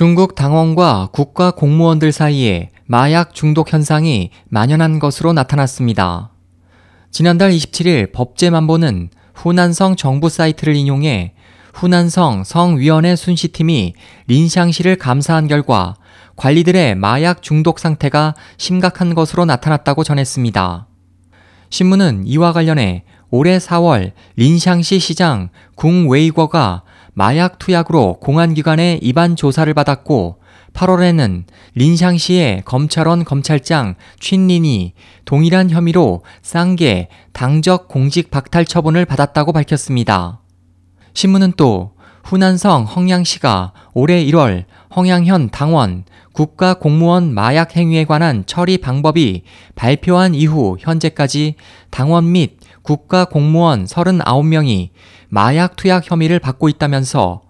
중국 당원과 국가 공무원들 사이에 마약 중독 현상이 만연한 것으로 나타났습니다. 지난달 27일 법제만보는 후난성 정부 사이트를 인용해 후난성 성위원회 순시팀이 린샹시를 감사한 결과 관리들의 마약 중독 상태가 심각한 것으로 나타났다고 전했습니다. 신문은 이와 관련해 올해 4월 린샹시 시장 궁웨이거가 마약 투약으로 공안기관의 입안 조사를 받았고 8월에는 린샹시의 검찰원 검찰장 춘린이 동일한 혐의로 쌍계 당적 공직 박탈 처분을 받았다고 밝혔습니다. 신문은 또 후난성 헝양시가 올해 1월 헝양현 당원 국가공무원 마약 행위에 관한 처리 방법이 발표한 이후 현재까지 당원 및 국가공무원 39명이 마약 투약 혐의를 받고 있다면서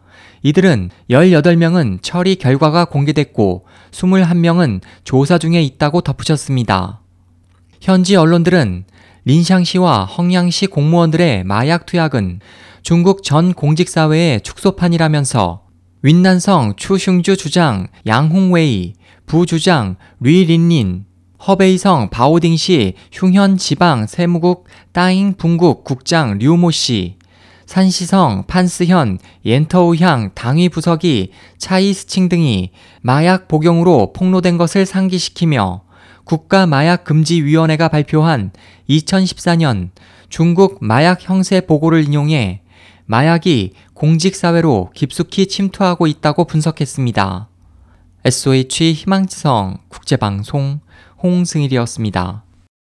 이들은 18명은 처리 결과가 공개됐고 21명은 조사 중에 있다고 덧붙였습니다. 현지 언론들은 린샹시와 헝양시 공무원들의 마약 투약은 중국 전 공직사회의 축소판이라면서 윈난성 추슝주 주장 양홍웨이, 부주장 류린린, 허베이성 바오딩시 흉현 지방 세무국 따잉 분국 국장 류모씨, 산시성 판스현 옌터우향 당위 부서기 차이스칭 등이 마약 복용으로 폭로된 것을 상기시키며 국가마약금지위원회가 발표한 2014년 중국 마약 형세 보고를 인용해 마약이 공직사회로 깊숙이 침투하고 있다고 분석했습니다. SOH 희망지성 국제방송 홍승일이었습니다.